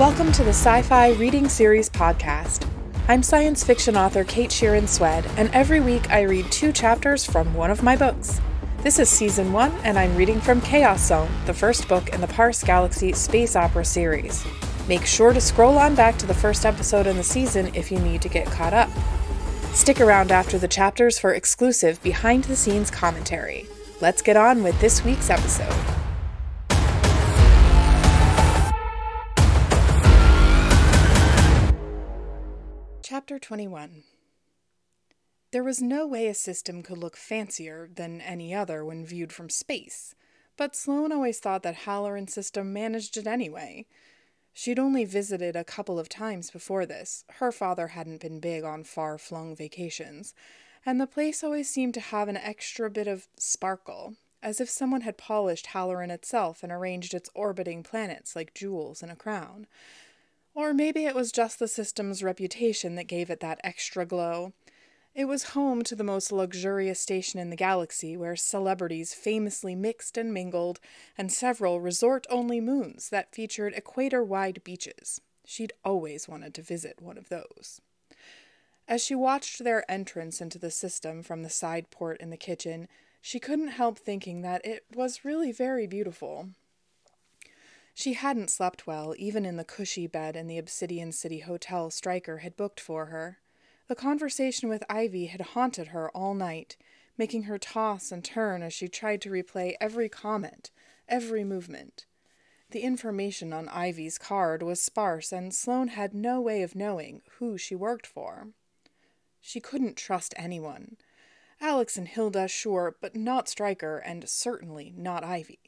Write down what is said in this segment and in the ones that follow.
Welcome to the Sci Fi Reading Series podcast. I'm science fiction author Kate Sheeran Swed, and every week I read two chapters from one of my books. This is season one, and I'm reading from Chaos Zone, the first book in the Parse Galaxy space opera series. Make sure to scroll on back to the first episode in the season if you need to get caught up. Stick around after the chapters for exclusive behind the scenes commentary. Let's get on with this week's episode. Chapter 21 There was no way a system could look fancier than any other when viewed from space, but Sloane always thought that Halloran system managed it anyway. She'd only visited a couple of times before this. Her father hadn't been big on far flung vacations, and the place always seemed to have an extra bit of sparkle, as if someone had polished Halloran itself and arranged its orbiting planets like jewels in a crown. Or maybe it was just the system's reputation that gave it that extra glow. It was home to the most luxurious station in the galaxy, where celebrities famously mixed and mingled, and several resort only moons that featured equator wide beaches. She'd always wanted to visit one of those. As she watched their entrance into the system from the side port in the kitchen, she couldn't help thinking that it was really very beautiful. She hadn't slept well, even in the cushy bed in the Obsidian City Hotel Stryker had booked for her. The conversation with Ivy had haunted her all night, making her toss and turn as she tried to replay every comment, every movement. The information on Ivy's card was sparse, and Sloane had no way of knowing who she worked for. She couldn't trust anyone. Alex and Hilda, sure, but not Stryker, and certainly not Ivy.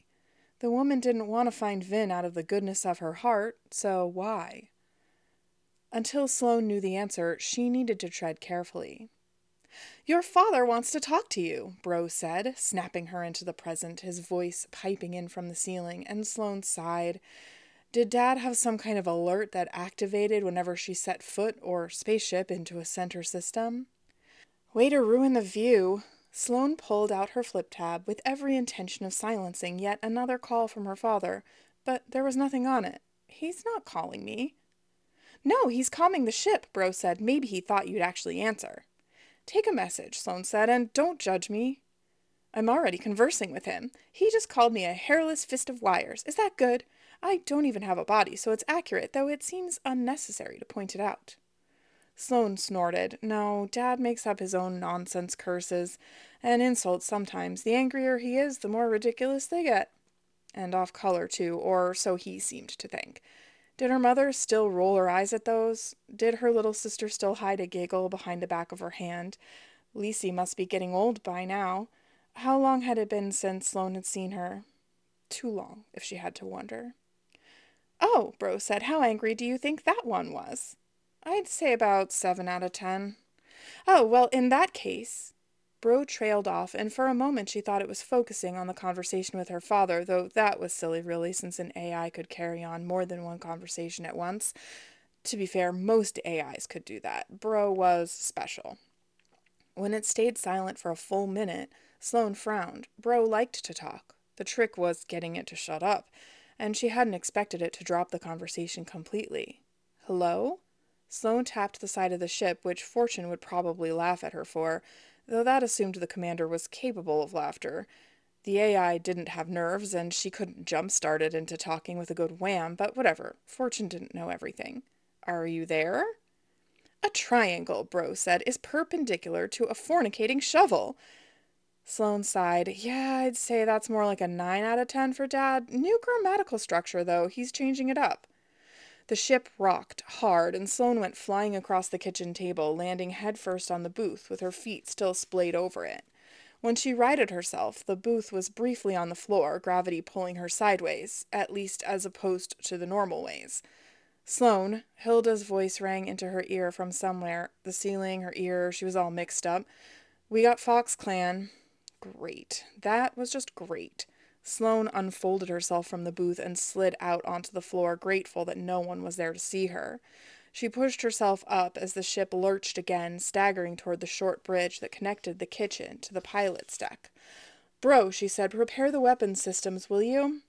The woman didn't want to find Vin out of the goodness of her heart, so why? Until Sloane knew the answer, she needed to tread carefully. Your father wants to talk to you, Bro said, snapping her into the present, his voice piping in from the ceiling, and Sloane sighed. Did Dad have some kind of alert that activated whenever she set foot or spaceship into a center system? Way to ruin the view, Sloane pulled out her flip tab with every intention of silencing yet another call from her father, but there was nothing on it. He's not calling me. No, he's calming the ship, Bro said. Maybe he thought you'd actually answer. Take a message, Sloane said, and don't judge me. I'm already conversing with him. He just called me a hairless fist of wires. Is that good? I don't even have a body, so it's accurate, though it seems unnecessary to point it out. Sloane snorted. No, Dad makes up his own nonsense curses and insults sometimes. The angrier he is, the more ridiculous they get. And off color, too, or so he seemed to think. Did her mother still roll her eyes at those? Did her little sister still hide a giggle behind the back of her hand? Lisi must be getting old by now. How long had it been since Sloane had seen her? Too long, if she had to wonder. Oh, Bro said, how angry do you think that one was? I'd say about seven out of ten. Oh, well, in that case. Bro trailed off, and for a moment she thought it was focusing on the conversation with her father, though that was silly, really, since an AI could carry on more than one conversation at once. To be fair, most AIs could do that. Bro was special. When it stayed silent for a full minute, Sloane frowned. Bro liked to talk. The trick was getting it to shut up, and she hadn't expected it to drop the conversation completely. Hello? Sloane tapped the side of the ship, which Fortune would probably laugh at her for, though that assumed the commander was capable of laughter. The AI didn't have nerves, and she couldn't jump-start it into talking with a good wham, but whatever. Fortune didn't know everything. Are you there? A triangle, Bro said, is perpendicular to a fornicating shovel. Sloane sighed. Yeah, I'd say that's more like a 9 out of 10 for Dad. New grammatical structure, though. He's changing it up. The ship rocked hard, and Sloane went flying across the kitchen table, landing headfirst on the booth, with her feet still splayed over it. When she righted herself, the booth was briefly on the floor, gravity pulling her sideways, at least as opposed to the normal ways. Sloane, Hilda's voice rang into her ear from somewhere the ceiling, her ear, she was all mixed up. We got Fox Clan. Great. That was just great. Sloane unfolded herself from the booth and slid out onto the floor, grateful that no one was there to see her. She pushed herself up as the ship lurched again, staggering toward the short bridge that connected the kitchen to the pilot's deck. Bro, she said, prepare the weapons systems, will you?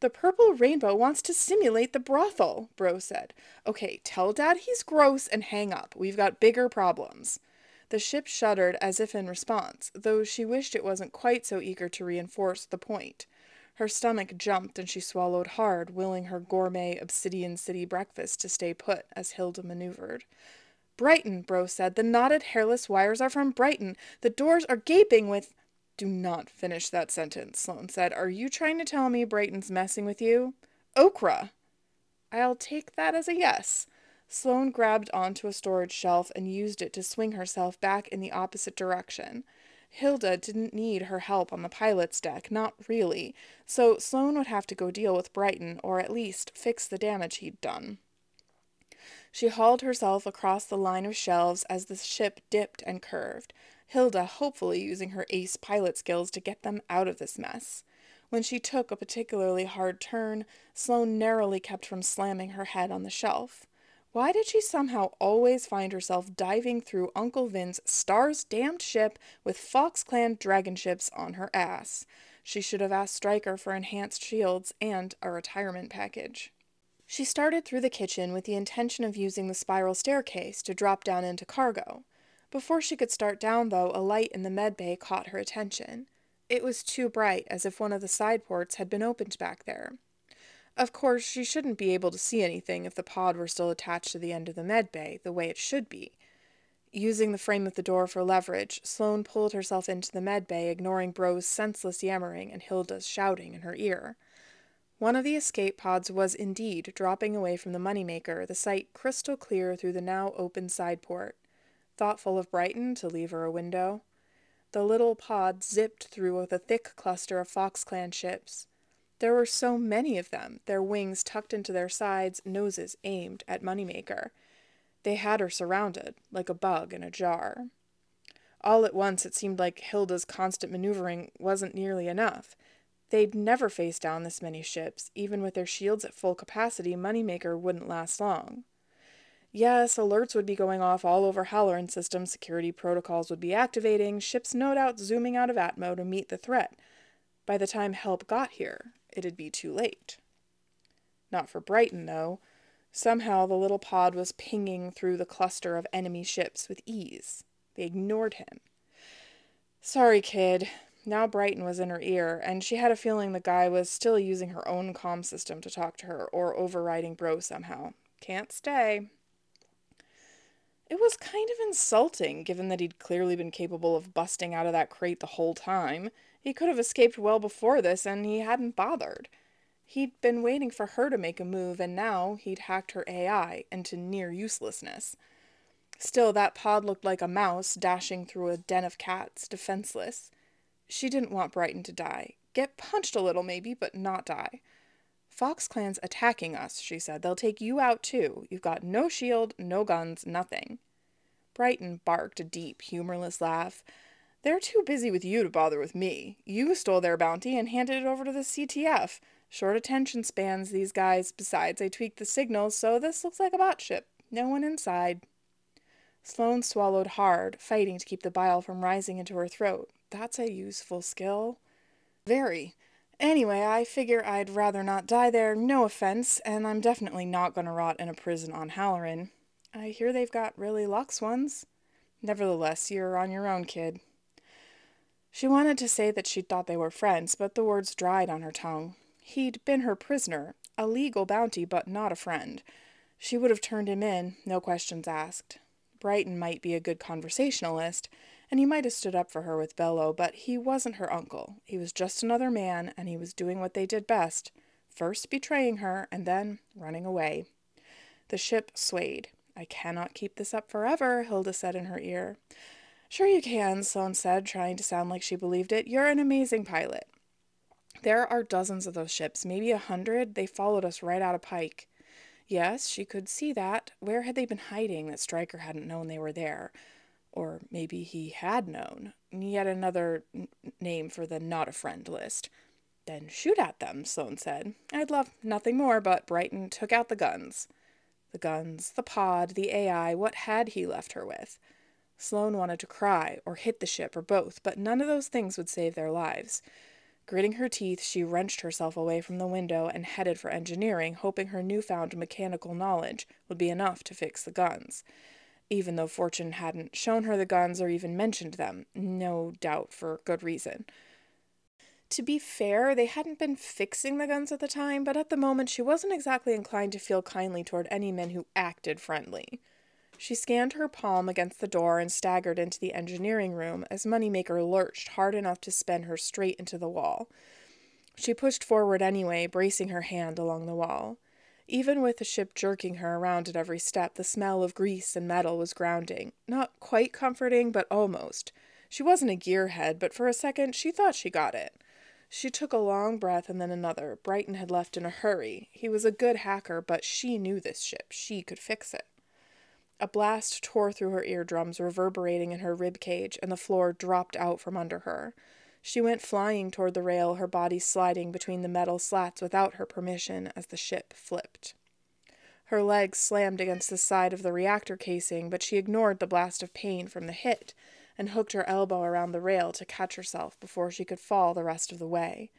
The purple rainbow wants to simulate the brothel, Bro said. Okay, tell Dad he's gross and hang up. We've got bigger problems. The ship shuddered as if in response, though she wished it wasn't quite so eager to reinforce the point. Her stomach jumped and she swallowed hard, willing her gourmet Obsidian City breakfast to stay put as Hilda maneuvered. Brighton, Bro said. The knotted hairless wires are from Brighton. The doors are gaping with. Do not finish that sentence, Sloane said. Are you trying to tell me Brighton's messing with you? Okra! I'll take that as a yes. Sloane grabbed onto a storage shelf and used it to swing herself back in the opposite direction. Hilda didn't need her help on the pilot's deck, not really, so Sloane would have to go deal with Brighton, or at least fix the damage he'd done. She hauled herself across the line of shelves as the ship dipped and curved. Hilda hopefully using her ace pilot skills to get them out of this mess. When she took a particularly hard turn, Sloane narrowly kept from slamming her head on the shelf. Why did she somehow always find herself diving through Uncle Vin's stars damned ship with Fox Clan dragon ships on her ass? She should have asked Stryker for enhanced shields and a retirement package. She started through the kitchen with the intention of using the spiral staircase to drop down into cargo. Before she could start down, though, a light in the med bay caught her attention. It was too bright, as if one of the side ports had been opened back there. Of course, she shouldn't be able to see anything if the pod were still attached to the end of the med bay, the way it should be. Using the frame of the door for leverage, Sloane pulled herself into the med bay, ignoring Bro's senseless yammering and Hilda's shouting in her ear. One of the escape pods was indeed dropping away from the moneymaker, the sight crystal clear through the now open side port thoughtful of Brighton to leave her a window. The little pod zipped through with a thick cluster of Fox Clan ships. There were so many of them, their wings tucked into their sides, noses aimed at Moneymaker. They had her surrounded, like a bug in a jar. All at once it seemed like Hilda's constant maneuvering wasn't nearly enough. They'd never faced down this many ships. Even with their shields at full capacity, Moneymaker wouldn't last long. Yes, alerts would be going off all over Halloran system, security protocols would be activating, ships no doubt zooming out of Atmo to meet the threat. By the time help got here, it'd be too late. Not for Brighton, though. Somehow the little pod was pinging through the cluster of enemy ships with ease. They ignored him. Sorry, kid. Now Brighton was in her ear, and she had a feeling the guy was still using her own comm system to talk to her, or overriding Bro somehow. Can't stay. It was kind of insulting, given that he'd clearly been capable of busting out of that crate the whole time. He could have escaped well before this, and he hadn't bothered. He'd been waiting for her to make a move, and now he'd hacked her AI into near uselessness. Still, that pod looked like a mouse dashing through a den of cats, defenseless. She didn't want Brighton to die. Get punched a little, maybe, but not die. Fox Clan's attacking us, she said. They'll take you out too. You've got no shield, no guns, nothing. Brighton barked a deep, humorless laugh. They're too busy with you to bother with me. You stole their bounty and handed it over to the CTF. Short attention spans, these guys. Besides, I tweaked the signals, so this looks like a bot ship. No one inside. Sloane swallowed hard, fighting to keep the bile from rising into her throat. That's a useful skill. Very. Anyway, I figure I'd rather not die there, no offense, and I'm definitely not going to rot in a prison on Halloran. I hear they've got really luxe ones. Nevertheless, you're on your own, kid. She wanted to say that she'd thought they were friends, but the words dried on her tongue. He'd been her prisoner, a legal bounty, but not a friend. She would have turned him in, no questions asked. Brighton might be a good conversationalist, and he might have stood up for her with Bello, but he wasn't her uncle. He was just another man, and he was doing what they did best first betraying her, and then running away. The ship swayed. I cannot keep this up forever, Hilda said in her ear. Sure you can, Sloane said, trying to sound like she believed it. You're an amazing pilot. There are dozens of those ships, maybe a hundred. They followed us right out of Pike. Yes, she could see that. Where had they been hiding that Stryker hadn't known they were there? Or maybe he had known. Yet another n- name for the not a friend list. Then shoot at them, Sloane said. I'd love nothing more, but Brighton took out the guns. The guns, the pod, the AI, what had he left her with? Sloane wanted to cry, or hit the ship, or both, but none of those things would save their lives. Gritting her teeth, she wrenched herself away from the window and headed for engineering, hoping her newfound mechanical knowledge would be enough to fix the guns. Even though Fortune hadn't shown her the guns or even mentioned them, no doubt for good reason. To be fair, they hadn't been fixing the guns at the time, but at the moment she wasn't exactly inclined to feel kindly toward any men who acted friendly. She scanned her palm against the door and staggered into the engineering room as Moneymaker lurched hard enough to spin her straight into the wall. She pushed forward anyway, bracing her hand along the wall. Even with the ship jerking her around at every step, the smell of grease and metal was grounding. Not quite comforting, but almost. She wasn't a gearhead, but for a second she thought she got it. She took a long breath and then another. Brighton had left in a hurry. He was a good hacker, but she knew this ship. She could fix it. A blast tore through her eardrums, reverberating in her rib cage, and the floor dropped out from under her. She went flying toward the rail, her body sliding between the metal slats without her permission as the ship flipped. Her legs slammed against the side of the reactor casing, but she ignored the blast of pain from the hit and hooked her elbow around the rail to catch herself before she could fall the rest of the way.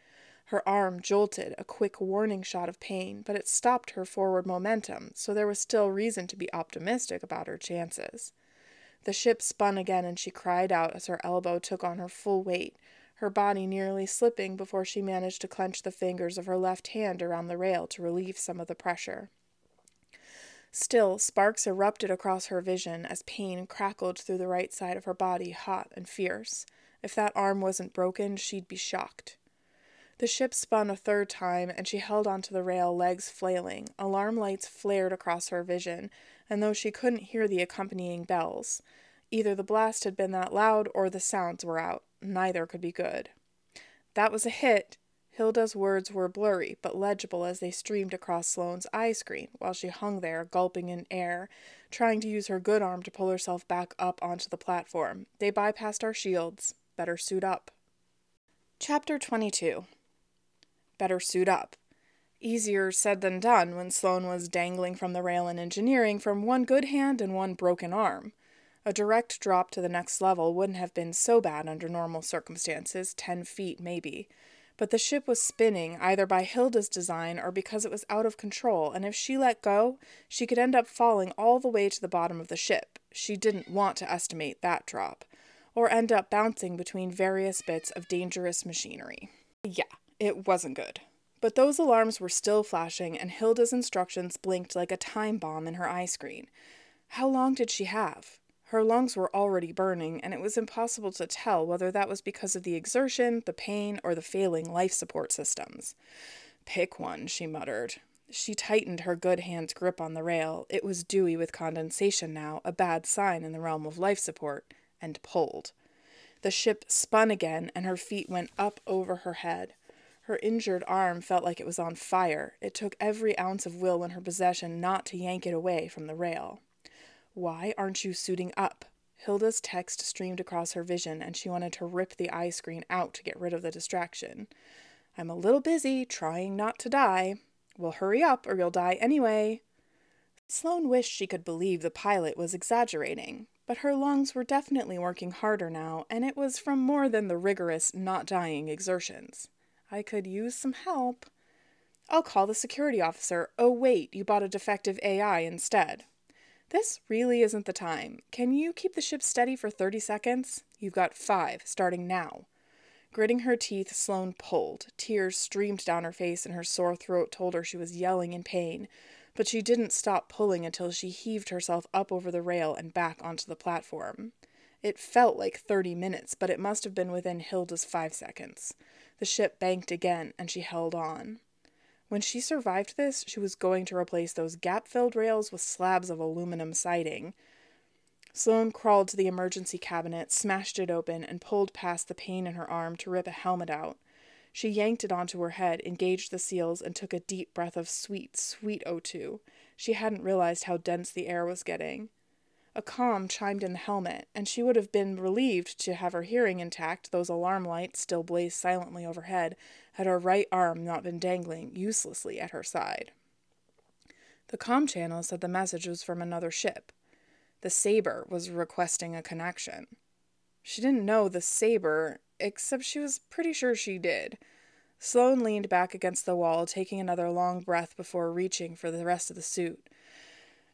Her arm jolted, a quick warning shot of pain, but it stopped her forward momentum, so there was still reason to be optimistic about her chances. The ship spun again and she cried out as her elbow took on her full weight, her body nearly slipping before she managed to clench the fingers of her left hand around the rail to relieve some of the pressure. Still, sparks erupted across her vision as pain crackled through the right side of her body, hot and fierce. If that arm wasn't broken, she'd be shocked. The ship spun a third time, and she held onto the rail, legs flailing. Alarm lights flared across her vision, and though she couldn't hear the accompanying bells, either the blast had been that loud or the sounds were out. Neither could be good. That was a hit, Hilda's words were blurry, but legible as they streamed across Sloane's eye screen while she hung there, gulping in air, trying to use her good arm to pull herself back up onto the platform. They bypassed our shields. Better suit up. Chapter 22 Better suit up. Easier said than done when Sloane was dangling from the rail in engineering from one good hand and one broken arm. A direct drop to the next level wouldn't have been so bad under normal circumstances, ten feet maybe but the ship was spinning either by Hilda's design or because it was out of control, and if she let go, she could end up falling all the way to the bottom of the ship. She didn't want to estimate that drop, or end up bouncing between various bits of dangerous machinery. Yeah, it wasn't good. But those alarms were still flashing, and Hilda's instructions blinked like a time bomb in her eye screen. How long did she have? Her lungs were already burning, and it was impossible to tell whether that was because of the exertion, the pain, or the failing life support systems. Pick one, she muttered. She tightened her good hand's grip on the rail. It was dewy with condensation now, a bad sign in the realm of life support, and pulled. The ship spun again, and her feet went up over her head. Her injured arm felt like it was on fire. It took every ounce of will in her possession not to yank it away from the rail. Why aren't you suiting up? Hilda's text streamed across her vision, and she wanted to rip the eye screen out to get rid of the distraction. I'm a little busy trying not to die. Well, hurry up, or you'll die anyway. Sloane wished she could believe the pilot was exaggerating, but her lungs were definitely working harder now, and it was from more than the rigorous not dying exertions. I could use some help. I'll call the security officer. Oh, wait, you bought a defective AI instead. This really isn't the time. Can you keep the ship steady for 30 seconds? You've got five, starting now. Gritting her teeth, Sloane pulled. Tears streamed down her face, and her sore throat told her she was yelling in pain. But she didn't stop pulling until she heaved herself up over the rail and back onto the platform. It felt like 30 minutes, but it must have been within Hilda's five seconds. The ship banked again, and she held on. When she survived this, she was going to replace those gap filled rails with slabs of aluminum siding. Sloane crawled to the emergency cabinet, smashed it open, and pulled past the pain in her arm to rip a helmet out. She yanked it onto her head, engaged the seals, and took a deep breath of sweet, sweet O2. She hadn't realized how dense the air was getting. A com chimed in the helmet, and she would have been relieved to have her hearing intact, those alarm lights still blazed silently overhead, had her right arm not been dangling uselessly at her side. The com channel said the message was from another ship. The Saber was requesting a connection. She didn't know the Saber, except she was pretty sure she did. Sloane leaned back against the wall, taking another long breath before reaching for the rest of the suit.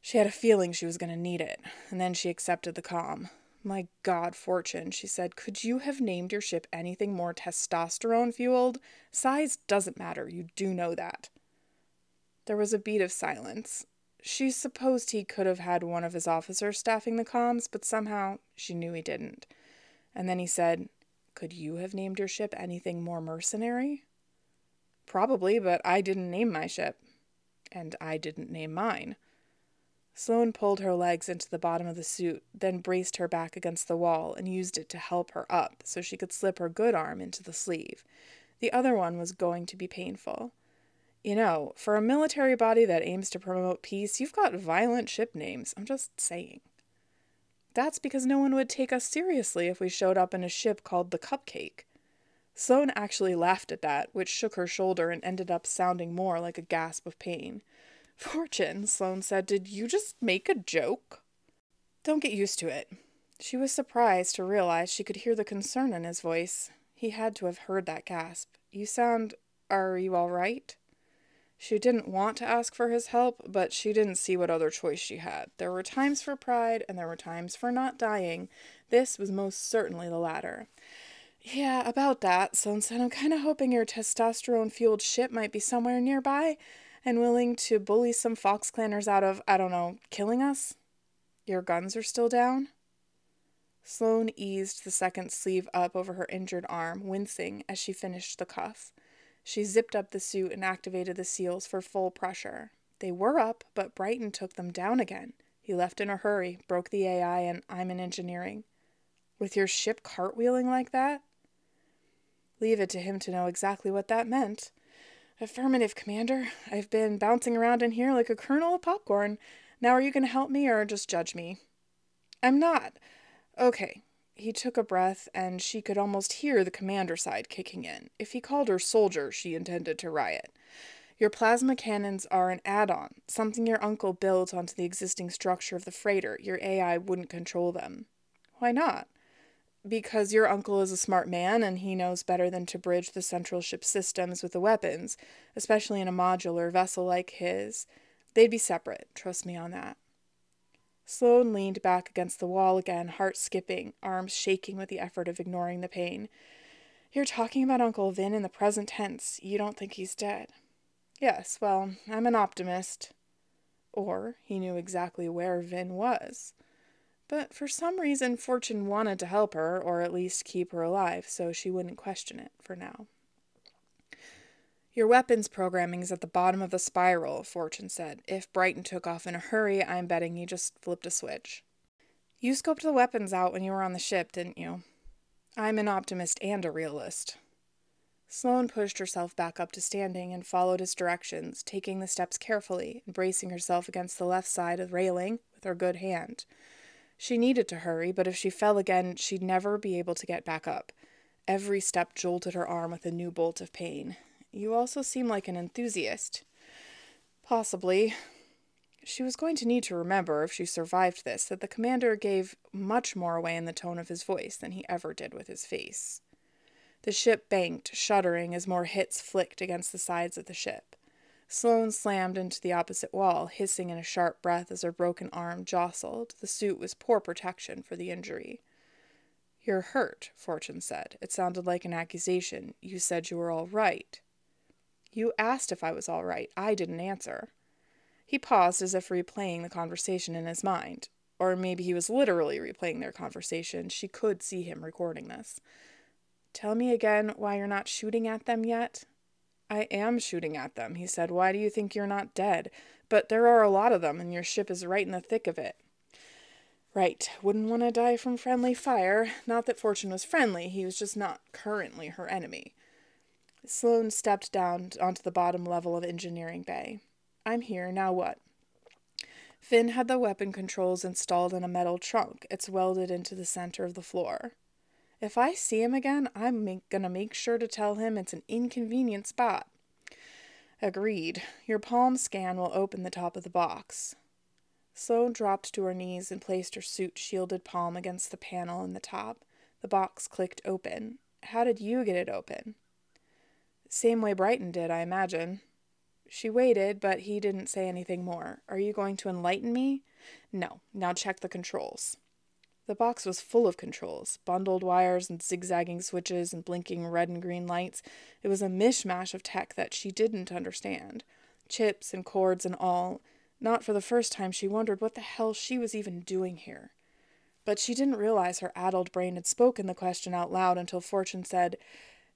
She had a feeling she was going to need it, and then she accepted the calm. My God, Fortune, she said, could you have named your ship anything more testosterone fueled? Size doesn't matter, you do know that. There was a beat of silence. She supposed he could have had one of his officers staffing the comms, but somehow she knew he didn't. And then he said, Could you have named your ship anything more mercenary? Probably, but I didn't name my ship. And I didn't name mine. Sloane pulled her legs into the bottom of the suit, then braced her back against the wall and used it to help her up so she could slip her good arm into the sleeve. The other one was going to be painful. You know, for a military body that aims to promote peace, you've got violent ship names. I'm just saying. That's because no one would take us seriously if we showed up in a ship called the Cupcake. Sloane actually laughed at that, which shook her shoulder and ended up sounding more like a gasp of pain. Fortune, Sloane said, did you just make a joke? Don't get used to it. She was surprised to realize she could hear the concern in his voice. He had to have heard that gasp. You sound. Are you all right? She didn't want to ask for his help, but she didn't see what other choice she had. There were times for pride, and there were times for not dying. This was most certainly the latter. Yeah, about that, Sloane said. I'm kind of hoping your testosterone fueled ship might be somewhere nearby and willing to bully some Foxclanners out of, I don't know, killing us? Your guns are still down? Sloane eased the second sleeve up over her injured arm, wincing as she finished the cuff. She zipped up the suit and activated the seals for full pressure. They were up, but Brighton took them down again. He left in a hurry, broke the AI, and I'm in engineering. With your ship cartwheeling like that? Leave it to him to know exactly what that meant. Affirmative, Commander. I've been bouncing around in here like a kernel of popcorn. Now are you going to help me or just judge me? I'm not. Okay. He took a breath, and she could almost hear the commander side kicking in. If he called her soldier, she intended to riot. Your plasma cannons are an add on, something your uncle built onto the existing structure of the freighter. Your AI wouldn't control them. Why not? Because your uncle is a smart man and he knows better than to bridge the central ship systems with the weapons, especially in a modular vessel like his. They'd be separate, trust me on that. Sloane leaned back against the wall again, heart skipping, arms shaking with the effort of ignoring the pain. You're talking about Uncle Vin in the present tense. You don't think he's dead. Yes, well, I'm an optimist. Or he knew exactly where Vin was. But for some reason, Fortune wanted to help her, or at least keep her alive, so she wouldn't question it for now. Your weapons programming is at the bottom of the spiral, Fortune said. If Brighton took off in a hurry, I'm betting he just flipped a switch. You scoped the weapons out when you were on the ship, didn't you? I'm an optimist and a realist. Sloane pushed herself back up to standing and followed his directions, taking the steps carefully and bracing herself against the left side of the railing with her good hand. She needed to hurry, but if she fell again, she'd never be able to get back up. Every step jolted her arm with a new bolt of pain. You also seem like an enthusiast. Possibly. She was going to need to remember, if she survived this, that the commander gave much more away in the tone of his voice than he ever did with his face. The ship banked, shuddering as more hits flicked against the sides of the ship. Sloane slammed into the opposite wall, hissing in a sharp breath as her broken arm jostled. The suit was poor protection for the injury. You're hurt, Fortune said. It sounded like an accusation. You said you were all right. You asked if I was all right. I didn't answer. He paused as if replaying the conversation in his mind. Or maybe he was literally replaying their conversation. She could see him recording this. Tell me again why you're not shooting at them yet? I am shooting at them, he said. Why do you think you're not dead? But there are a lot of them, and your ship is right in the thick of it. Right. Wouldn't want to die from friendly fire. Not that Fortune was friendly, he was just not currently her enemy. Sloane stepped down onto the bottom level of Engineering Bay. I'm here, now what? Vin had the weapon controls installed in a metal trunk. It's welded into the center of the floor. If I see him again, I'm make, gonna make sure to tell him it's an inconvenient spot. Agreed. Your palm scan will open the top of the box. Sloane dropped to her knees and placed her suit shielded palm against the panel in the top. The box clicked open. How did you get it open? Same way Brighton did, I imagine. She waited, but he didn't say anything more. Are you going to enlighten me? No. Now check the controls. The box was full of controls bundled wires and zigzagging switches and blinking red and green lights. It was a mishmash of tech that she didn't understand chips and cords and all. Not for the first time, she wondered what the hell she was even doing here. But she didn't realize her addled brain had spoken the question out loud until Fortune said,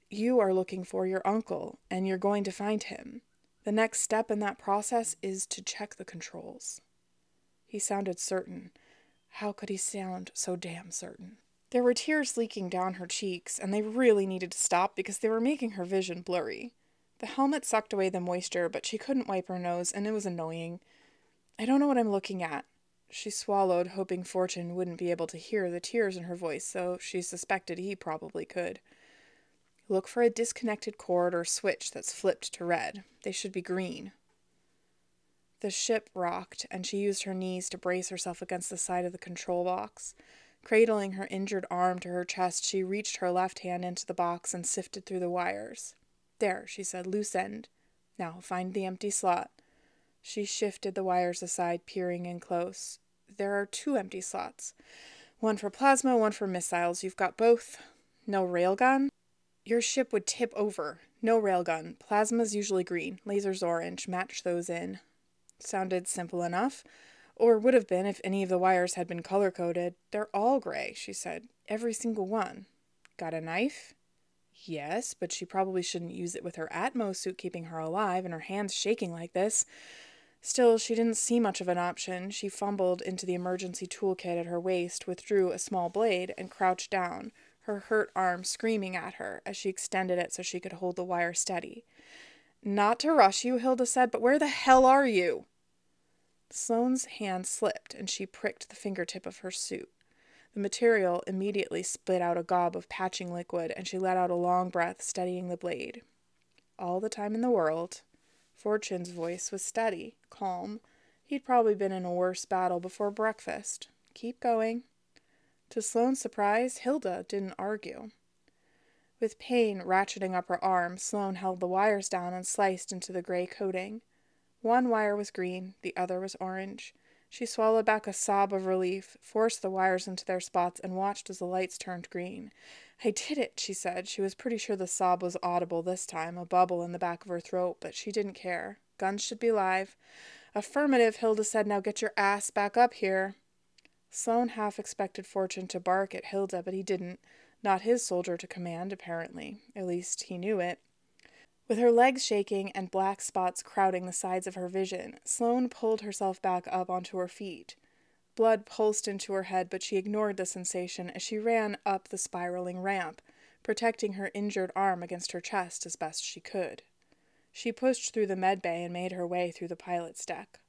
You are looking for your uncle, and you're going to find him. The next step in that process is to check the controls. He sounded certain. How could he sound so damn certain? There were tears leaking down her cheeks, and they really needed to stop because they were making her vision blurry. The helmet sucked away the moisture, but she couldn't wipe her nose, and it was annoying. I don't know what I'm looking at. She swallowed, hoping Fortune wouldn't be able to hear the tears in her voice, though she suspected he probably could. Look for a disconnected cord or switch that's flipped to red. They should be green. The ship rocked, and she used her knees to brace herself against the side of the control box. Cradling her injured arm to her chest, she reached her left hand into the box and sifted through the wires. There, she said, loose end. Now find the empty slot. She shifted the wires aside, peering in close. There are two empty slots. One for plasma, one for missiles. You've got both. No railgun? Your ship would tip over. No railgun. Plasma's usually green. Lasers orange. Match those in. Sounded simple enough. Or would have been if any of the wires had been color coded. They're all gray, she said. Every single one. Got a knife? Yes, but she probably shouldn't use it with her Atmo suit keeping her alive and her hands shaking like this. Still, she didn't see much of an option. She fumbled into the emergency toolkit at her waist, withdrew a small blade, and crouched down, her hurt arm screaming at her as she extended it so she could hold the wire steady. Not to rush you, Hilda said, but where the hell are you? Sloane's hand slipped, and she pricked the fingertip of her suit. The material immediately spit out a gob of patching liquid, and she let out a long breath, steadying the blade. All the time in the world. Fortune's voice was steady, calm. He'd probably been in a worse battle before breakfast. Keep going. To Sloane's surprise, Hilda didn't argue. With pain ratcheting up her arm, Sloane held the wires down and sliced into the gray coating. One wire was green, the other was orange. She swallowed back a sob of relief, forced the wires into their spots, and watched as the lights turned green. I did it, she said. She was pretty sure the sob was audible this time, a bubble in the back of her throat, but she didn't care. Guns should be live. Affirmative, Hilda said. Now get your ass back up here. Sloane half expected Fortune to bark at Hilda, but he didn't. Not his soldier to command, apparently. At least he knew it. With her legs shaking and black spots crowding the sides of her vision, Sloane pulled herself back up onto her feet. Blood pulsed into her head, but she ignored the sensation as she ran up the spiraling ramp, protecting her injured arm against her chest as best she could. She pushed through the med bay and made her way through the pilot's deck.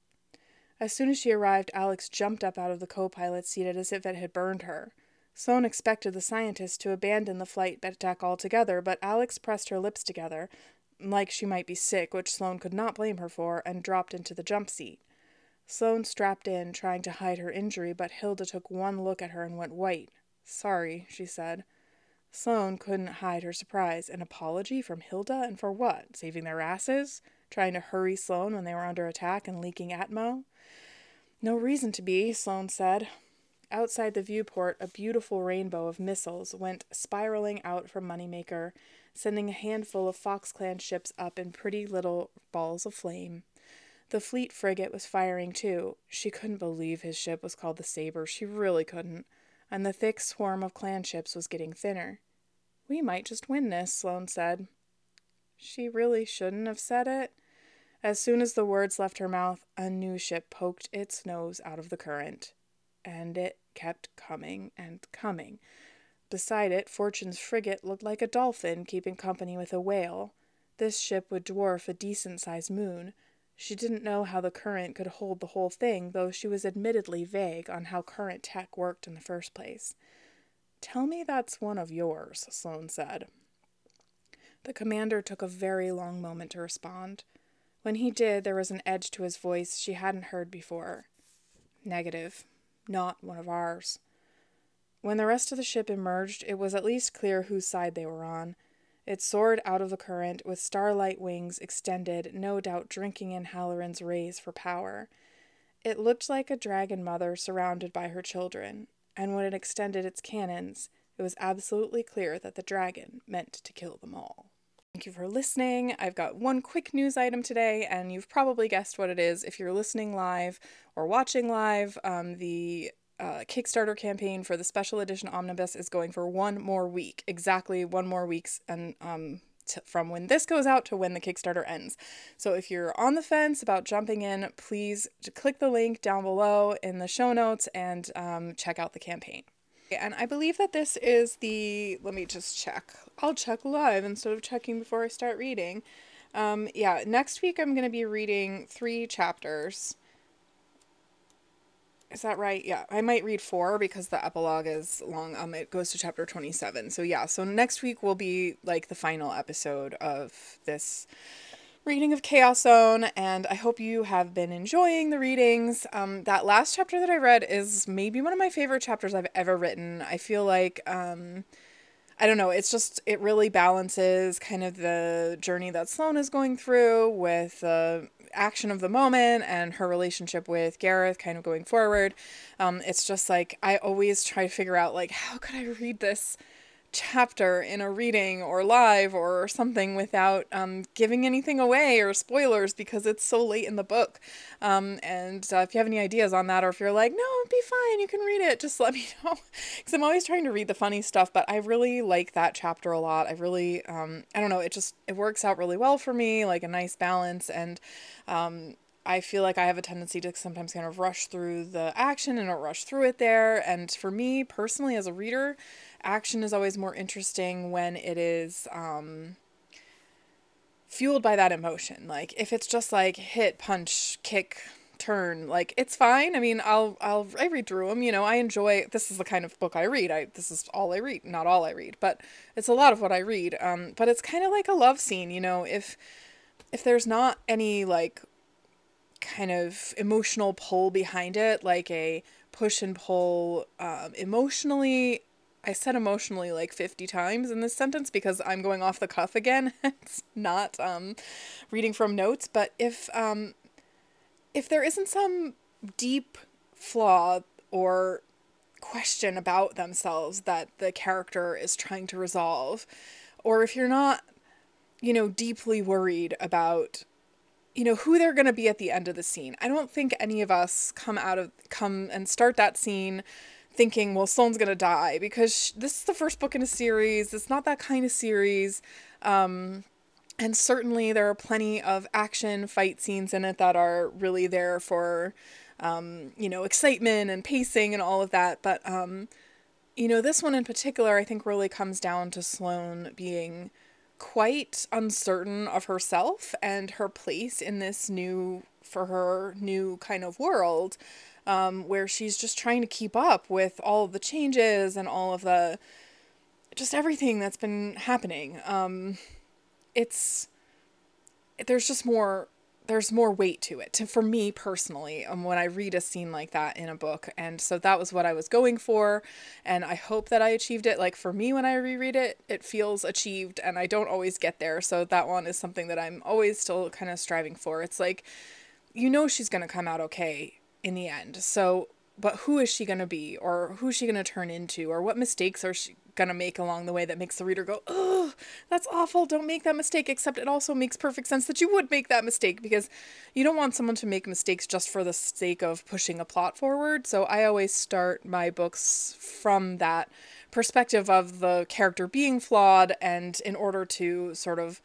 As soon as she arrived, Alex jumped up out of the co pilot's seat as if it had burned her. Sloane expected the scientist to abandon the flight deck altogether, but Alex pressed her lips together, like she might be sick, which Sloane could not blame her for, and dropped into the jump seat. Sloane strapped in, trying to hide her injury, but Hilda took one look at her and went white. Sorry, she said. Sloane couldn't hide her surprise. An apology from Hilda, and for what? Saving their asses? Trying to hurry Sloane when they were under attack and leaking Atmo? No reason to be, Sloane said. Outside the viewport, a beautiful rainbow of missiles went spiraling out from Moneymaker, sending a handful of Fox Clan ships up in pretty little balls of flame. The fleet frigate was firing too. She couldn't believe his ship was called the Saber. She really couldn't. And the thick swarm of clan ships was getting thinner. We might just win this, Sloane said. She really shouldn't have said it. As soon as the words left her mouth, a new ship poked its nose out of the current and it kept coming and coming. Beside it, Fortune's frigate looked like a dolphin keeping company with a whale. This ship would dwarf a decent sized moon. She didn't know how the current could hold the whole thing, though she was admittedly vague on how current tech worked in the first place. Tell me that's one of yours, Sloane said. The commander took a very long moment to respond. When he did, there was an edge to his voice she hadn't heard before. Negative not one of ours. When the rest of the ship emerged, it was at least clear whose side they were on. It soared out of the current with starlight wings extended, no doubt drinking in Halloran's rays for power. It looked like a dragon mother surrounded by her children, and when it extended its cannons, it was absolutely clear that the dragon meant to kill them all. Thank you for listening. I've got one quick news item today, and you've probably guessed what it is if you're listening live or watching live. Um, the uh, Kickstarter campaign for the special edition omnibus is going for one more week, exactly one more weeks, and um, from when this goes out to when the Kickstarter ends. So if you're on the fence about jumping in, please click the link down below in the show notes and um, check out the campaign. And I believe that this is the. Let me just check. I'll check live instead of checking before I start reading. Um, yeah, next week I'm going to be reading three chapters. Is that right? Yeah, I might read four because the epilogue is long. Um, it goes to chapter 27. So, yeah, so next week will be like the final episode of this reading of Chaos Zone, and I hope you have been enjoying the readings. Um, that last chapter that I read is maybe one of my favorite chapters I've ever written. I feel like, um, I don't know, it's just, it really balances kind of the journey that Sloane is going through with the action of the moment and her relationship with Gareth kind of going forward. Um, it's just like, I always try to figure out, like, how could I read this? Chapter in a reading or live or something without um, giving anything away or spoilers because it's so late in the book. Um, and uh, if you have any ideas on that, or if you're like, no, it'd be fine, you can read it, just let me know. Because I'm always trying to read the funny stuff, but I really like that chapter a lot. I really, um, I don't know, it just, it works out really well for me, like a nice balance. And, um, I feel like I have a tendency to sometimes kind of rush through the action and not rush through it there. And for me personally, as a reader, action is always more interesting when it is um, fueled by that emotion. Like if it's just like hit, punch, kick, turn, like it's fine. I mean, I'll I'll I read through them. You know, I enjoy. This is the kind of book I read. I this is all I read. Not all I read, but it's a lot of what I read. Um, but it's kind of like a love scene. You know, if if there's not any like kind of emotional pull behind it, like a push and pull um, emotionally I said emotionally like 50 times in this sentence because I'm going off the cuff again. it's not um, reading from notes, but if um, if there isn't some deep flaw or question about themselves that the character is trying to resolve, or if you're not, you know, deeply worried about you know who they're going to be at the end of the scene. I don't think any of us come out of come and start that scene thinking, well, Sloane's gonna die because this is the first book in a series. It's not that kind of series. Um, and certainly there are plenty of action fight scenes in it that are really there for, um, you know, excitement and pacing and all of that. But, um, you know, this one in particular, I think really comes down to Sloane being quite uncertain of herself and her place in this new, for her, new kind of world um, where she's just trying to keep up with all of the changes and all of the just everything that's been happening. Um, it's there's just more there's more weight to it to, for me personally um, when i read a scene like that in a book. And so that was what i was going for and i hope that i achieved it. Like for me when i reread it it feels achieved and i don't always get there. So that one is something that i'm always still kind of striving for. It's like you know she's going to come out okay in the end. So, but who is she going to be or who's she going to turn into or what mistakes are she going to make along the way that makes the reader go, "Oh, that's awful. Don't make that mistake." Except it also makes perfect sense that you would make that mistake because you don't want someone to make mistakes just for the sake of pushing a plot forward. So, I always start my books from that perspective of the character being flawed and in order to sort of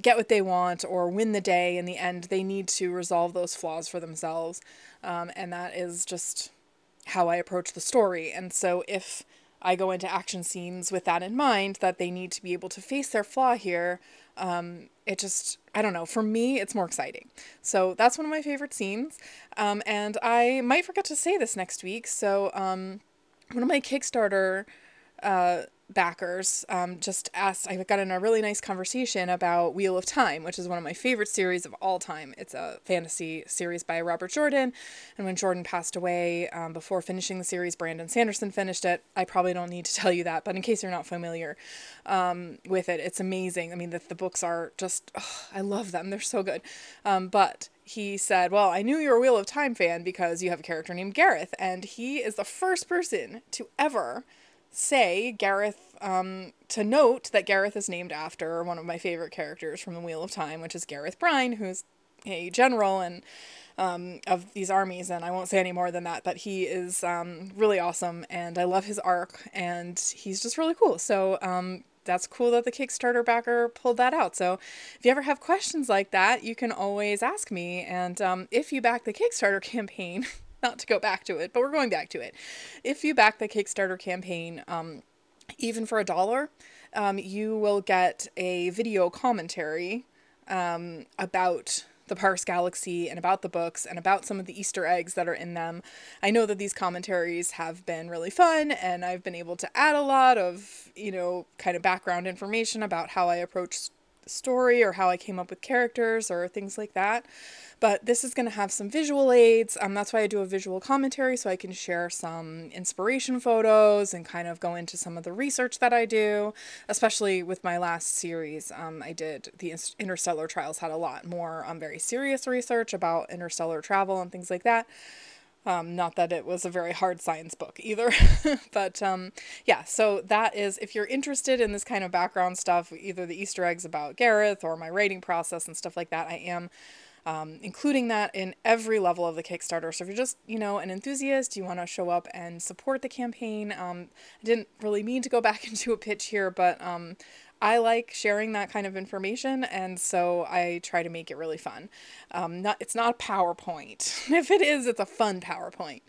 get what they want or win the day in the end, they need to resolve those flaws for themselves. Um, and that is just how I approach the story. And so if I go into action scenes with that in mind, that they need to be able to face their flaw here, um, it just, I don't know, for me, it's more exciting. So that's one of my favorite scenes. Um, and I might forget to say this next week. So um, one of my Kickstarter uh, backers um, just asked, I got in a really nice conversation about Wheel of Time, which is one of my favorite series of all time. It's a fantasy series by Robert Jordan. And when Jordan passed away, um, before finishing the series, Brandon Sanderson finished it. I probably don't need to tell you that, but in case you're not familiar um, with it, it's amazing. I mean, the, the books are just, oh, I love them. They're so good. Um, but he said, Well, I knew you're a Wheel of Time fan because you have a character named Gareth. And he is the first person to ever say Gareth um, to note that Gareth is named after one of my favorite characters from the Wheel of Time, which is Gareth Bryne, who's a general and um, of these armies, and I won't say any more than that. But he is um, really awesome, and I love his arc, and he's just really cool. So um, that's cool that the Kickstarter backer pulled that out. So if you ever have questions like that, you can always ask me. And um, if you back the Kickstarter campaign, not to go back to it, but we're going back to it. If you back the Kickstarter campaign, um, even for a dollar, um, you will get a video commentary um, about the Parse Galaxy and about the books and about some of the Easter eggs that are in them. I know that these commentaries have been really fun and I've been able to add a lot of, you know, kind of background information about how I approach story or how I came up with characters or things like that. But this is going to have some visual aids. Um, that's why I do a visual commentary so I can share some inspiration photos and kind of go into some of the research that I do, especially with my last series. Um, I did the Interstellar Trials had a lot more um, very serious research about interstellar travel and things like that. Um, not that it was a very hard science book either, but um, yeah, so that is, if you're interested in this kind of background stuff, either the Easter eggs about Gareth or my writing process and stuff like that, I am um, including that in every level of the Kickstarter. So if you're just, you know, an enthusiast, you want to show up and support the campaign. Um, I didn't really mean to go back into a pitch here, but um, I like sharing that kind of information, and so I try to make it really fun. Um, not it's not a PowerPoint. if it is, it's a fun PowerPoint.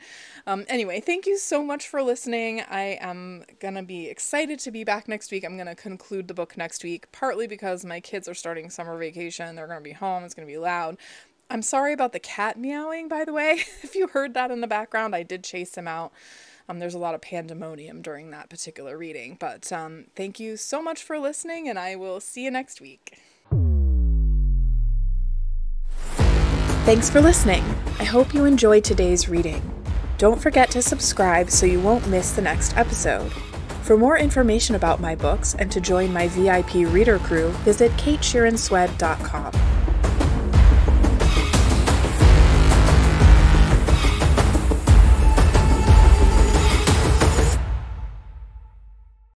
Um, anyway, thank you so much for listening. I am gonna be excited to be back next week. I'm gonna conclude the book next week, partly because my kids are starting summer vacation. They're gonna be home. It's gonna be loud. I'm sorry about the cat meowing, by the way. if you heard that in the background, I did chase him out. Um, there's a lot of pandemonium during that particular reading. But um, thank you so much for listening, and I will see you next week. Thanks for listening. I hope you enjoyed today's reading. Don't forget to subscribe so you won't miss the next episode. For more information about my books and to join my VIP reader crew, visit katesheeranswed.com.